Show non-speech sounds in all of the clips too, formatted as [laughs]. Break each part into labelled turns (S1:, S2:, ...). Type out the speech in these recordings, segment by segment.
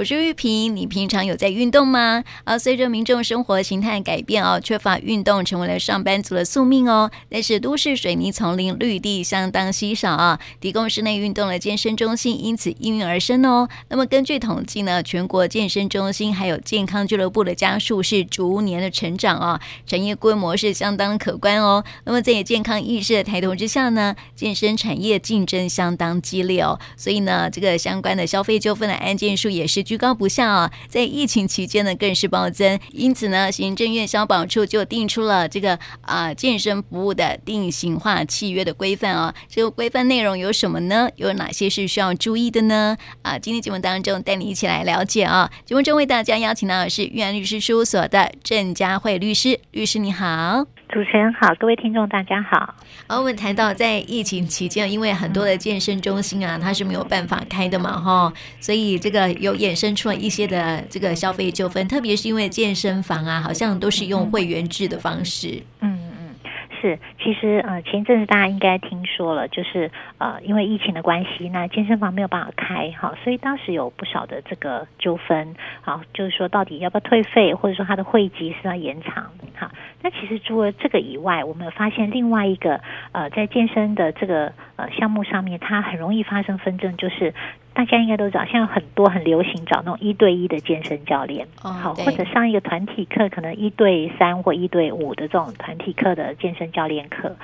S1: 我是玉萍。你平常有在运动吗？啊，随着民众生活形态改变哦，缺乏运动成为了上班族的宿命哦。但是都市水泥丛林绿地相当稀少啊，提供室内运动的健身中心因此应运而生哦。那么根据统计呢，全国健身中心还有健康俱乐部的家数是逐年的成长啊，产业规模是相当可观哦。那么在健康意识的抬头之下呢，健身产业竞争相当激烈哦，所以呢，这个相关的消费纠纷的案件数也是居高不下啊，在疫情期间呢，更是暴增。因此呢，行政院消保处就定出了这个啊、健身服务的定型化契约的规范啊。这个规范内容有什么呢？有哪些是需要注意的呢？啊，今天节目当中带你一起来了解啊。节目中为大家邀请到的是玉安律师事务所的郑佳慧律师，律师你好。
S2: 主持人好，各位听众大家好。
S1: 而，我们谈到在疫情期间，因为很多的健身中心啊，它是没有办法开的嘛，哈，所以这个有衍生出了一些的这个消费纠纷，特别是因为健身房啊，好像都是用会员制的方式。
S2: 是，其实呃前一阵子大家应该听说了，就是呃因为疫情的关系，那健身房没有办法开，哈，所以当时有不少的这个纠纷，好，就是说到底要不要退费，或者说它的会籍是要延长，好。那其实除了这个以外，我们发现另外一个呃，在健身的这个呃项目上面，它很容易发生纷争，就是大家应该都知道，现在很多很流行找那种一对一的健身教练，
S1: 哦、
S2: 好，或者上一个团体课，可能一对三或一对五的这种团体课的健身教练课。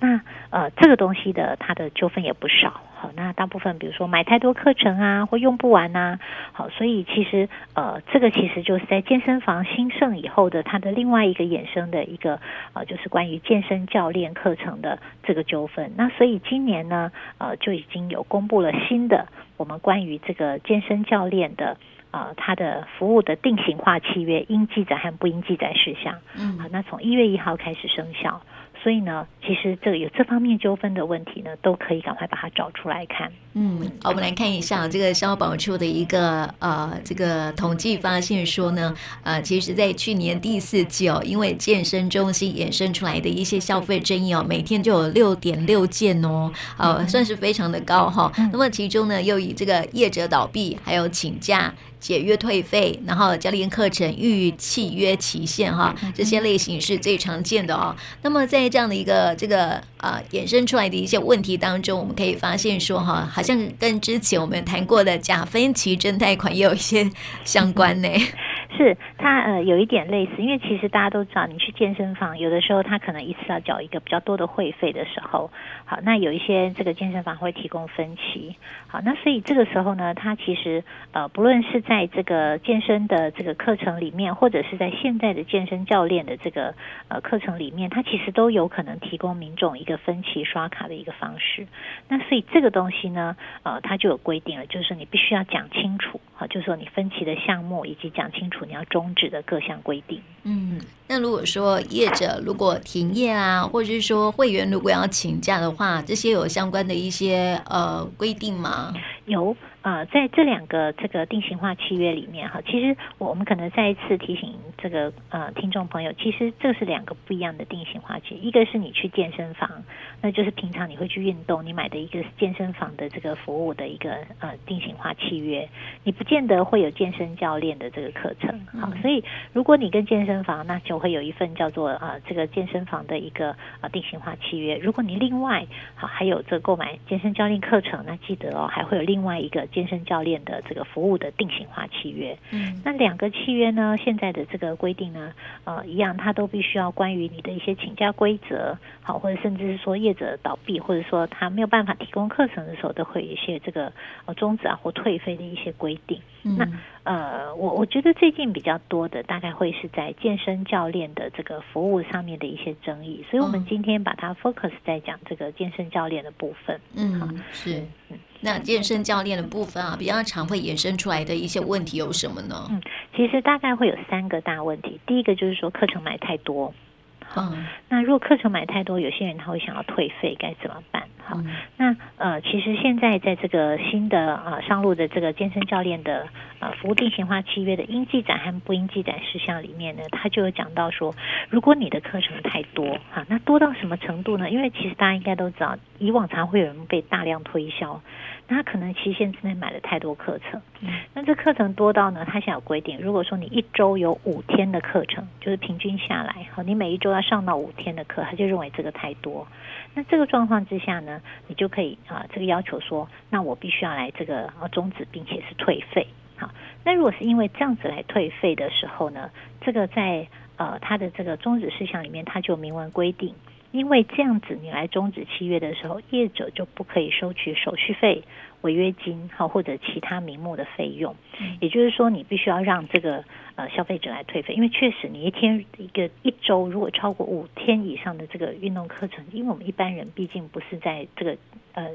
S2: 那呃，这个东西的它的纠纷也不少。好，那大部分比如说买太多课程啊，或用不完呐、啊，好，所以其实呃，这个其实就是在健身房兴盛以后的它的另外一个衍生的一个呃，就是关于健身教练课程的这个纠纷。那所以今年呢，呃，就已经有公布了新的我们关于这个健身教练的呃，他的服务的定型化契约应记载和不应记载事项。嗯，好，那从一月一号开始生效。所以呢，其实这个有这方面纠纷的问题呢，都可以赶快把它找出来看。
S1: 嗯，好，我们来看一下这个消保处的一个呃这个统计发现说呢，呃，其实，在去年第四季哦，因为健身中心衍生出来的一些消费争议哦，每天就有六点六件哦，呃，算是非常的高哈、哦。那么其中呢，又以这个业者倒闭，还有请假。解约退费，然后教练课程预契约期限哈，这些类型是最常见的哦。那么在这样的一个这个呃衍生出来的一些问题当中，我们可以发现说哈，好像跟之前我们谈过的假分期真贷款也有一些相关呢。
S2: 是它呃有一点类似，因为其实大家都知道，你去健身房有的时候他可能一次要缴一个比较多的会费的时候，好，那有一些这个健身房会提供分期，好，那所以这个时候呢，它其实呃不论是在这个健身的这个课程里面，或者是在现在的健身教练的这个呃课程里面，它其实都有可能提供民众一个分期刷卡的一个方式。那所以这个东西呢，呃，它就有规定了，就是你必须要讲清楚，就是说你分期的项目以及讲清楚。你要终止的各项规定。
S1: 嗯，那如果说业者如果停业啊，或者是说会员如果要请假的话，这些有相关的一些呃规定吗？
S2: 有。呃，在这两个这个定型化契约里面哈，其实我们可能再一次提醒这个呃听众朋友，其实这是两个不一样的定型化契约。一个是你去健身房，那就是平常你会去运动，你买的一个健身房的这个服务的一个呃定型化契约，你不见得会有健身教练的这个课程。好，所以如果你跟健身房，那就会有一份叫做呃这个健身房的一个呃定型化契约。如果你另外好还有这购买健身教练课程，那记得哦还会有另外一个。健身教练的这个服务的定型化契约，嗯，那两个契约呢，现在的这个规定呢，呃，一样，它都必须要关于你的一些请假规则，好，或者甚至是说业者倒闭，或者说他没有办法提供课程的时候，都会有一些这个呃终止啊或退费的一些规定。嗯、那呃，我我觉得最近比较多的，大概会是在健身教练的这个服务上面的一些争议，所以我们今天把它 focus 在讲这个健身教练的部分。
S1: 嗯，好是。嗯那健身教练的部分啊，比较常会衍生出来的一些问题有什么呢？
S2: 嗯，其实大概会有三个大问题。第一个就是说课程买太多，嗯，那如果课程买太多，有些人他会想要退费，该怎么办？好，那呃，其实现在在这个新的啊、呃、上路的这个健身教练的呃服务定型化契约的应记载和不应记载事项里面呢，他就有讲到说，如果你的课程太多哈，那多到什么程度呢？因为其实大家应该都知道，以往常会有人被大量推销。他可能期限之内买了太多课程，那这课程多到呢？他现在有规定，如果说你一周有五天的课程，就是平均下来，好，你每一周要上到五天的课，他就认为这个太多。那这个状况之下呢，你就可以啊，这个要求说，那我必须要来这个啊终止，并且是退费。好，那如果是因为这样子来退费的时候呢，这个在呃他的这个终止事项里面，他就明文规定。因为这样子，你来终止契约的时候，业者就不可以收取手续费、违约金，好或者其他名目的费用。也就是说，你必须要让这个呃消费者来退费，因为确实你一天一个一周如果超过五天以上的这个运动课程，因为我们一般人毕竟不是在这个呃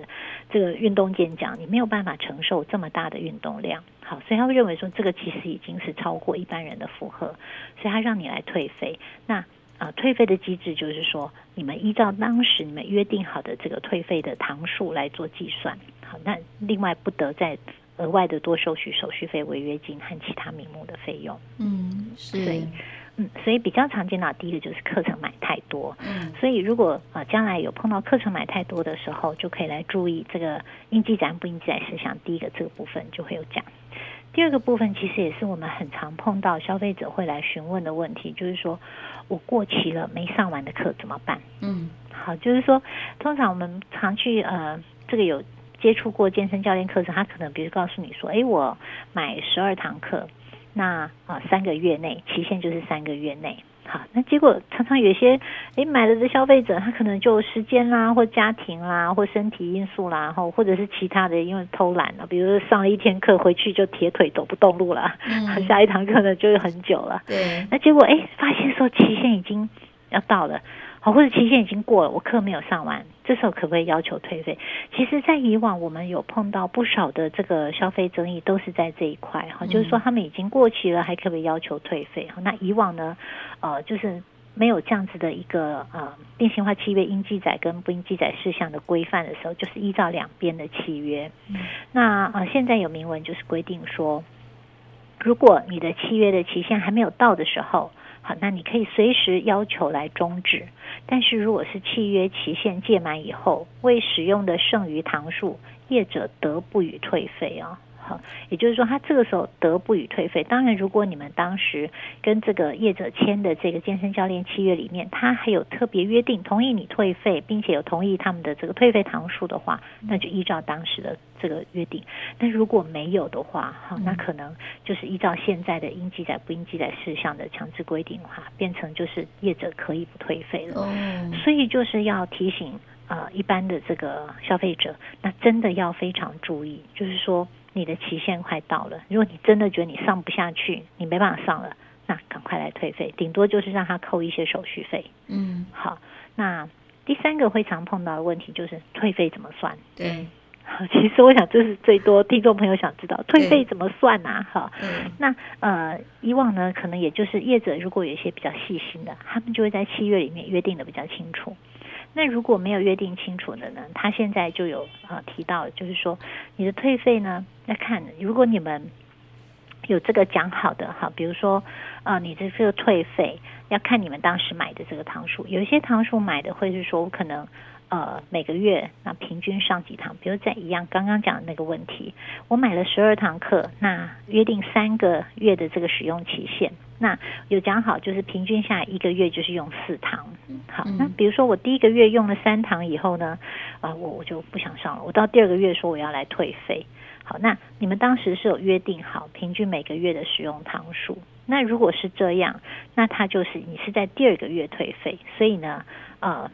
S2: 这个运动健讲，你没有办法承受这么大的运动量，好，所以他会认为说这个其实已经是超过一般人的负荷，所以他让你来退费。那啊，退费的机制就是说，你们依照当时你们约定好的这个退费的堂数来做计算。好，那另外不得再额外的多收取手续费、违约金和其他名目的费用。
S1: 嗯，是。
S2: 所以，嗯，所以比较常见到第一个就是课程买太多。嗯，所以如果啊将来有碰到课程买太多的时候，就可以来注意这个应记载不应记载事项。第一个这个部分就会有讲。第二个部分其实也是我们很常碰到消费者会来询问的问题，就是说我过期了没上完的课怎么办？嗯，好，就是说通常我们常去呃这个有接触过健身教练课程，他可能比如告诉你说，诶，我买十二堂课，那啊三个月内期限就是三个月内。好，那结果常常有一些诶买了的消费者，他可能就时间啦，或家庭啦，或身体因素啦，然后或者是其他的，因为偷懒了，比如说上了一天课回去就铁腿走不动路了，嗯、[laughs] 下一堂课呢就是很久了。对，那结果诶发现说期限已经要到了。或者期限已经过了，我课没有上完，这时候可不可以要求退费？其实，在以往我们有碰到不少的这个消费争议，都是在这一块哈，就是说他们已经过期了，还可不可以要求退费？那以往呢，呃，就是没有这样子的一个呃定型化契约应记载跟不应记载事项的规范的时候，就是依照两边的契约。那呃，现在有明文就是规定说，如果你的契约的期限还没有到的时候。好，那你可以随时要求来终止，但是如果是契约期限届满以后未使用的剩余糖数，业者得不予退费啊。好，也就是说，他这个时候得不予退费。当然，如果你们当时跟这个业者签的这个健身教练契约里面，他还有特别约定同意你退费，并且有同意他们的这个退费堂数的话，那就依照当时的这个约定。但如果没有的话，好，那可能就是依照现在的应记载不应记载事项的强制规定的话，变成就是业者可以不退费了。所以就是要提醒呃一般的这个消费者，那真的要非常注意，就是说。你的期限快到了，如果你真的觉得你上不下去，你没办法上了，那赶快来退费，顶多就是让他扣一些手续费。嗯，好，那第三个会常碰到的问题就是退费怎么算？对，[laughs] 好，其实我想这是最多听众朋友想知道退费怎么算啊？哈，嗯，那呃，以往呢，可能也就是业者如果有一些比较细心的，他们就会在契约里面约定的比较清楚。那如果没有约定清楚的呢？他现在就有啊提到，就是说你的退费呢，要看如果你们有这个讲好的哈，比如说啊，你这个退费要看你们当时买的这个堂数，有一些堂数买的会是说我可能呃每个月那平均上几堂，比如在一样刚刚讲的那个问题，我买了十二堂课，那约定三个月的这个使用期限。那有讲好，就是平均下来一个月就是用四堂。好，那比如说我第一个月用了三堂以后呢，啊，我我就不想上了。我到第二个月说我要来退费。好，那你们当时是有约定好平均每个月的使用堂数。那如果是这样，那他就是你是在第二个月退费，所以呢，呃，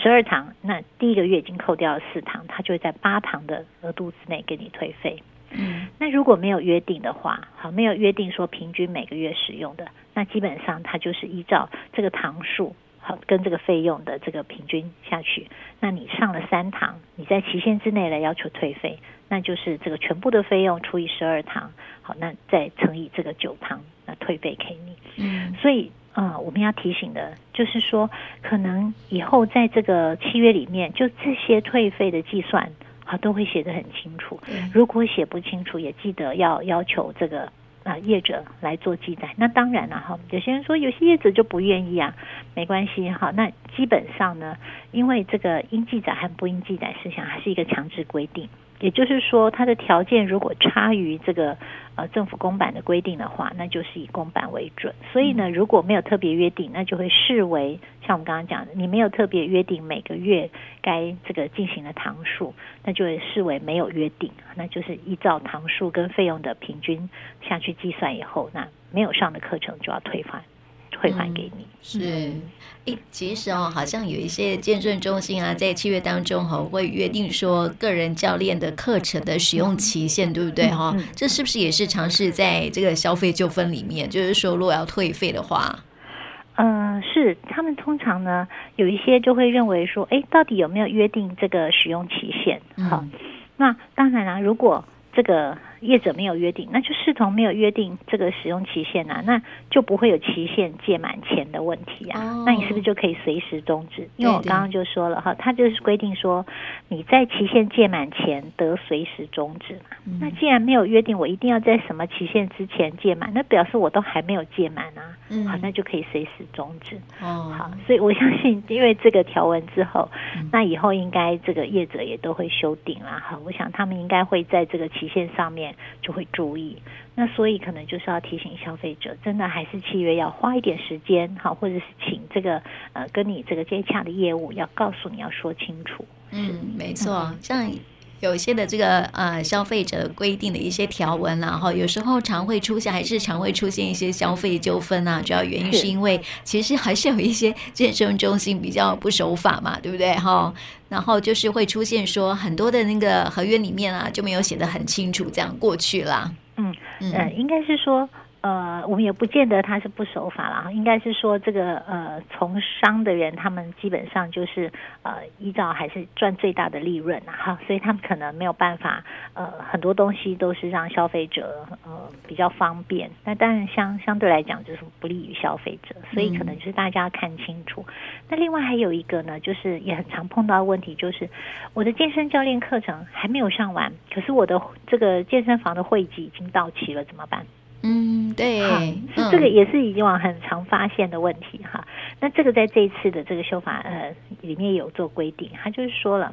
S2: 十二堂，那第一个月已经扣掉了四堂，他就会在八堂的额度之内给你退费。嗯，那如果没有约定的话，好，没有约定说平均每个月使用的，那基本上它就是依照这个堂数，好，跟这个费用的这个平均下去。那你上了三堂，你在期限之内来要求退费，那就是这个全部的费用除以十二堂，好，那再乘以这个九堂，那退费给你。嗯，所以啊、呃，我们要提醒的就是说，可能以后在这个契约里面，就这些退费的计算，啊，都会写得很清楚。如果写不清楚，也记得要要求这个啊业者来做记载。那当然了哈，有些人说有些业者就不愿意啊，没关系哈。那基本上呢，因为这个应记载和不应记载事项还是一个强制规定。也就是说，它的条件如果差于这个呃政府公版的规定的话，那就是以公版为准。所以呢，如果没有特别约定，那就会视为像我们刚刚讲的，你没有特别约定每个月该这个进行的堂数，那就会视为没有约定，那就是依照堂数跟费用的平均下去计算以后，那没有上的课程就要退还。退还给你。
S1: 是，诶，其实哦，好像有一些健身中心啊，在七月当中哈，会约定说个人教练的课程的使用期限，对不对哈？这是不是也是尝试在这个消费纠纷里面？就是说，如果要退费的话，
S2: 嗯，是他们通常呢，有一些就会认为说，诶，到底有没有约定这个使用期限？好，那当然啦，如果这个。业者没有约定，那就视同没有约定这个使用期限啊，那就不会有期限届满前的问题啊。Oh. 那你是不是就可以随时终止？因为我刚刚就说了哈，他就是规定说你在期限届满前得随时终止嘛。Mm. 那既然没有约定，我一定要在什么期限之前届满，那表示我都还没有届满啊。嗯，好，那就可以随时终止。哦，oh. 好，所以我相信，因为这个条文之后，mm. 那以后应该这个业者也都会修订啦。好，我想他们应该会在这个期限上面。就会注意，那所以可能就是要提醒消费者，真的还是契约要花一点时间，好，或者是请这个呃跟你这个接洽的业务要告诉你要说清楚。
S1: 嗯，没错，像有一些的这个呃消费者规定的一些条文，然后有时候常会出现，还是常会出现一些消费纠纷啊。主要原因是因为其实还是有一些 [laughs] 健身中心比较不守法嘛，对不对？哈。然后就是会出现说很多的那个合约里面啊，就没有写得很清楚，这样过去啦。
S2: 嗯嗯，呃，应该是说。呃，我们也不见得他是不守法了，应该是说这个呃，从商的人他们基本上就是呃，依照还是赚最大的利润啊，哈，所以他们可能没有办法呃，很多东西都是让消费者呃比较方便，那当然相相对来讲就是不利于消费者，所以可能就是大家要看清楚。嗯、那另外还有一个呢，就是也很常碰到的问题，就是我的健身教练课程还没有上完，可是我的这个健身房的会籍已经到期了，怎么办？
S1: 嗯，对，
S2: 是这个也是以往很常发现的问题哈。嗯、那这个在这一次的这个修法呃里面有做规定，他就是说了，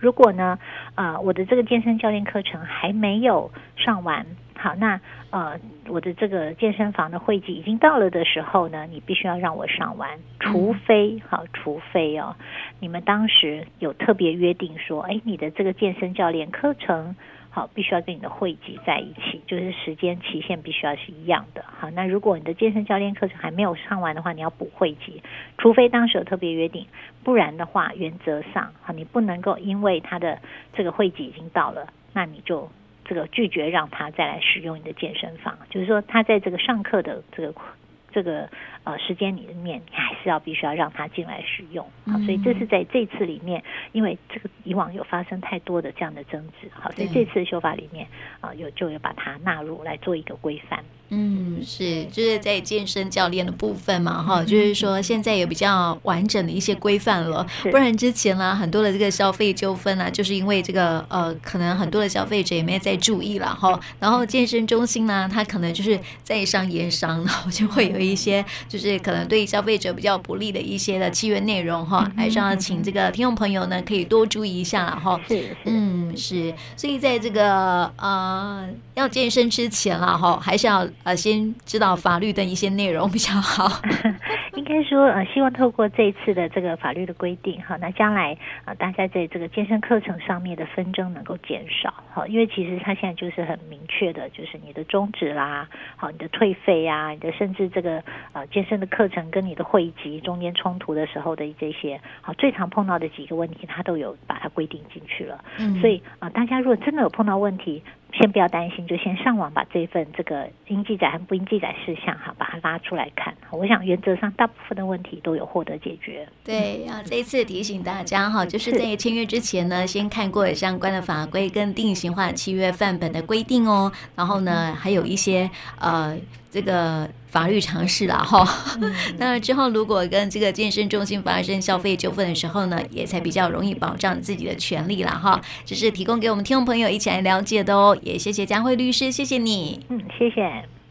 S2: 如果呢呃我的这个健身教练课程还没有上完，好，那呃我的这个健身房的会籍已经到了的时候呢，你必须要让我上完，除非好，除非哦，你们当时有特别约定说，哎，你的这个健身教练课程。好，必须要跟你的会籍在一起，就是时间期限必须要是一样的。好，那如果你的健身教练课程还没有上完的话，你要补会籍，除非当时有特别约定，不然的话，原则上，好，你不能够因为他的这个会籍已经到了，那你就这个拒绝让他再来使用你的健身房，就是说他在这个上课的这个。这个呃时间里面，你还是要必须要让他进来使用，好，所以这是在这次里面，因为这个以往有发生太多的这样的争执，好，所以这次修法里面啊有就有把它纳入来做一个规范。
S1: 嗯，是，就是在健身教练的部分嘛，哈，就是说现在有比较完整的一些规范了，不然之前呢，很多的这个消费纠纷啊，就是因为这个呃，可能很多的消费者也没在注意了哈，然后健身中心呢，他可能就是在商言商，然后就会有一些就是可能对消费者比较不利的一些的契约内容哈，还是要请这个听众朋友呢可以多注意一下了哈。
S2: 是，
S1: 嗯，是，所以在这个呃要健身之前了哈，还是要。呃，先知道法律的一些内容比较好。[laughs] [laughs]
S2: 应该说，呃，希望透过这一次的这个法律的规定，哈，那将来呃，大家在这个健身课程上面的纷争能够减少，哈，因为其实它现在就是很明确的，就是你的终止啦，好，你的退费啊，你的甚至这个呃健身的课程跟你的会籍中间冲突的时候的这些，好，最常碰到的几个问题，它都有把它规定进去了。嗯，所以啊，呃，大家如果真的有碰到问题，先不要担心，就先上网把这份这个应记载和不应记载事项哈，把它拉出来看。我想原则上大部分的问题都有获得解决。
S1: 对啊，这一次提醒大家哈，就是在签约之前呢，先看过相关的法规跟定型化契约范本的规定哦。然后呢，还有一些呃。这个法律常识了，哈。[laughs] 那之后如果跟这个健身中心发生消费纠纷的时候呢，也才比较容易保障自己的权利了，哈。这是提供给我们听众朋友一起来了解的哦。也谢谢佳慧律师，谢谢你。
S2: 嗯，谢谢。